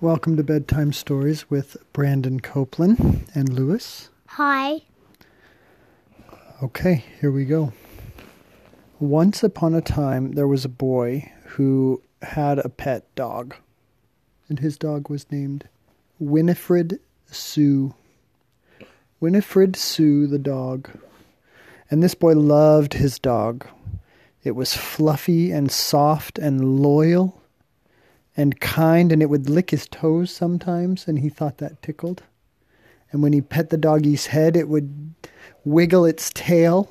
Welcome to Bedtime Stories with Brandon Copeland and Lewis. Hi. Okay, here we go. Once upon a time, there was a boy who had a pet dog, and his dog was named Winifred Sue. Winifred Sue, the dog. And this boy loved his dog. It was fluffy and soft and loyal and kind, and it would lick his toes sometimes, and he thought that tickled. And when he pet the doggy's head, it would wiggle its tail.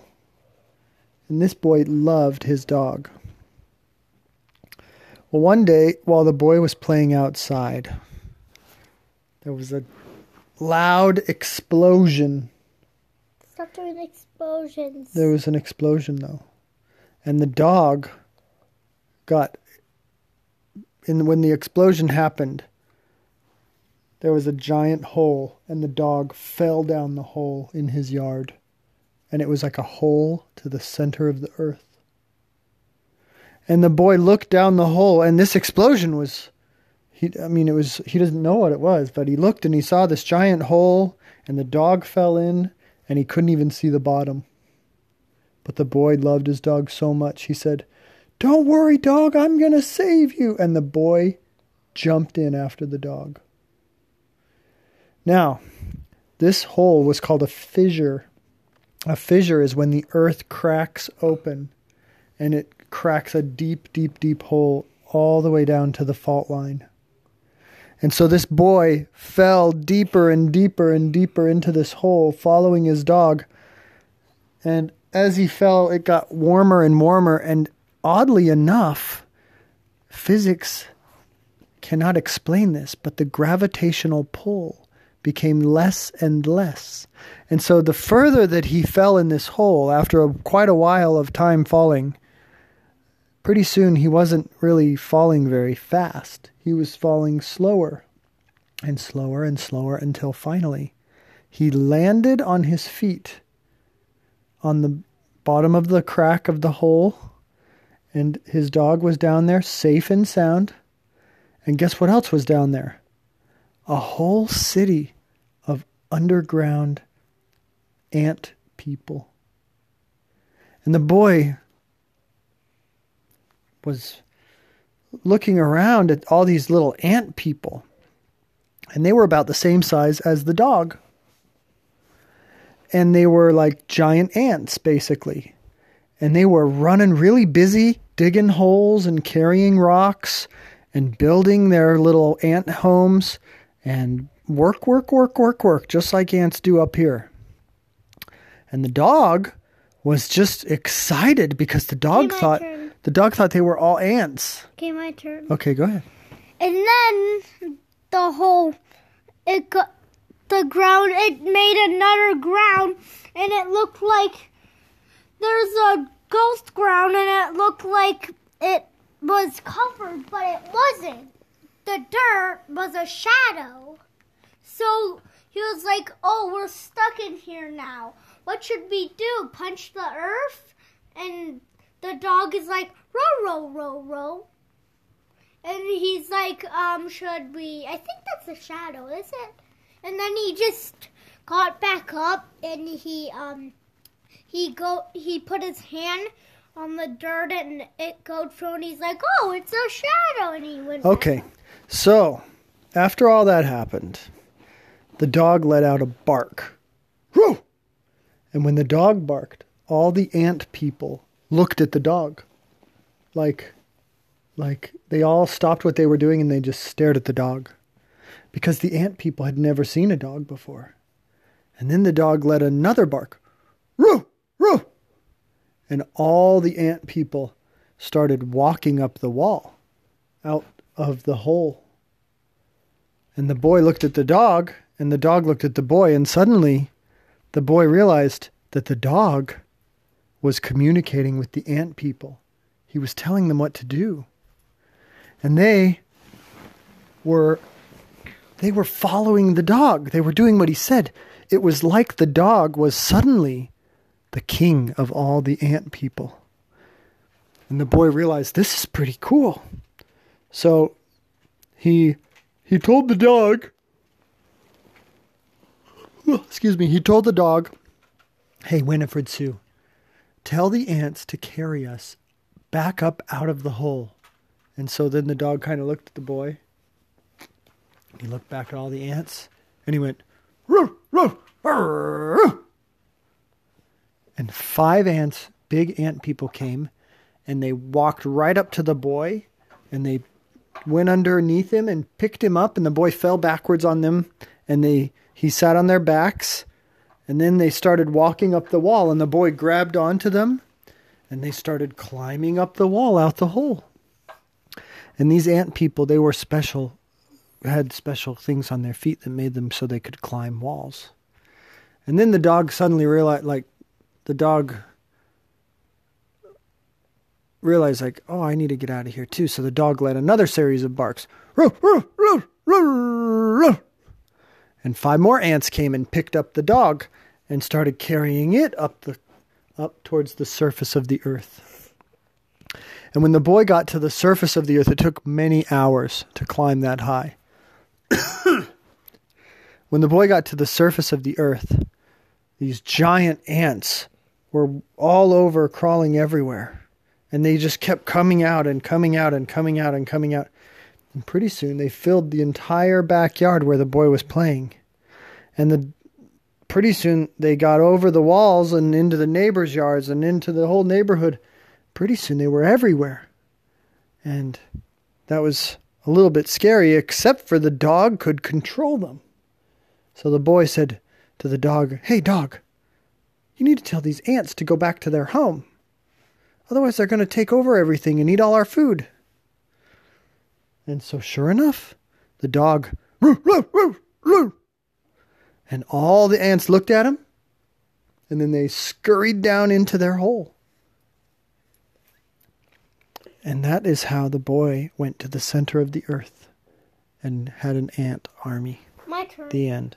And this boy loved his dog. Well, one day, while the boy was playing outside, there was a loud explosion. Stop doing explosions. There was an explosion, though. And the dog got. In, when the explosion happened, there was a giant hole, and the dog fell down the hole in his yard. And it was like a hole to the center of the earth. And the boy looked down the hole, and this explosion was. He, I mean, it was. He doesn't know what it was, but he looked and he saw this giant hole, and the dog fell in, and he couldn't even see the bottom. But the boy loved his dog so much, he said, Don't worry, dog, I'm going to save you. And the boy jumped in after the dog. Now, this hole was called a fissure. A fissure is when the earth cracks open and it cracks a deep, deep, deep hole all the way down to the fault line. And so this boy fell deeper and deeper and deeper into this hole, following his dog. And as he fell, it got warmer and warmer. And oddly enough, physics cannot explain this, but the gravitational pull became less and less. And so the further that he fell in this hole, after a, quite a while of time falling, pretty soon he wasn't really falling very fast. He was falling slower and slower and slower until finally he landed on his feet on the bottom of the crack of the hole, and his dog was down there safe and sound. And guess what else was down there? A whole city of underground ant people. And the boy was looking around at all these little ant people, and they were about the same size as the dog. And they were like giant ants, basically. And they were running really busy, digging holes and carrying rocks and building their little ant homes and work, work, work, work, work, just like ants do up here. And the dog was just excited because the dog Okay, thought turn. the dog thought they were all ants. Okay, my turn. Okay, go ahead. And then the whole it got the ground. It made another ground, and it looked like there's a ghost ground, and it looked like it was covered, but it wasn't. The dirt was a shadow. So he was like, "Oh, we're stuck in here now. What should we do? Punch the earth?" And the dog is like, "Row, row, row, row." And he's like, um, should we? I think that's a shadow, is it? And then he just got back up and he um he go he put his hand on the dirt and it go through and he's like, oh, it's a shadow, and he went. Okay, up. so after all that happened, the dog let out a bark. Whew! And when the dog barked, all the ant people looked at the dog. Like, like they all stopped what they were doing and they just stared at the dog. Because the ant people had never seen a dog before. And then the dog let another bark. Roo! Roo! And all the ant people started walking up the wall out of the hole. And the boy looked at the dog, and the dog looked at the boy, and suddenly the boy realized that the dog was communicating with the ant people. He was telling them what to do. And they were they were following the dog. They were doing what he said. It was like the dog was suddenly the king of all the ant people. And the boy realized this is pretty cool. So he he told the dog, excuse me, he told the dog, hey, Winifred Sue, tell the ants to carry us back up out of the hole. And so then the dog kind of looked at the boy. He looked back at all the ants and he went, roof, roof, roof. And five ants, big ant people came and they walked right up to the boy and they went underneath him and picked him up and the boy fell backwards on them and they he sat on their backs and then they started walking up the wall and the boy grabbed onto them and they started climbing up the wall out the hole. And these ant people, they were special had special things on their feet that made them so they could climb walls. And then the dog suddenly realized like the dog realized like, oh, I need to get out of here too. So the dog led another series of barks. And five more ants came and picked up the dog and started carrying it up the up towards the surface of the earth. And when the boy got to the surface of the earth, it took many hours to climb that high. when the boy got to the surface of the earth, these giant ants were all over, crawling everywhere. And they just kept coming out and coming out and coming out and coming out. And pretty soon they filled the entire backyard where the boy was playing. And the pretty soon they got over the walls and into the neighbors' yards and into the whole neighborhood. Pretty soon they were everywhere. And that was a little bit scary, except for the dog could control them. So the boy said to the dog, Hey, dog, need to tell these ants to go back to their home. Otherwise, they're going to take over everything and eat all our food. And so, sure enough, the dog, roo, roo, roo, roo, and all the ants looked at him, and then they scurried down into their hole. And that is how the boy went to the center of the earth and had an ant army. My turn. The end.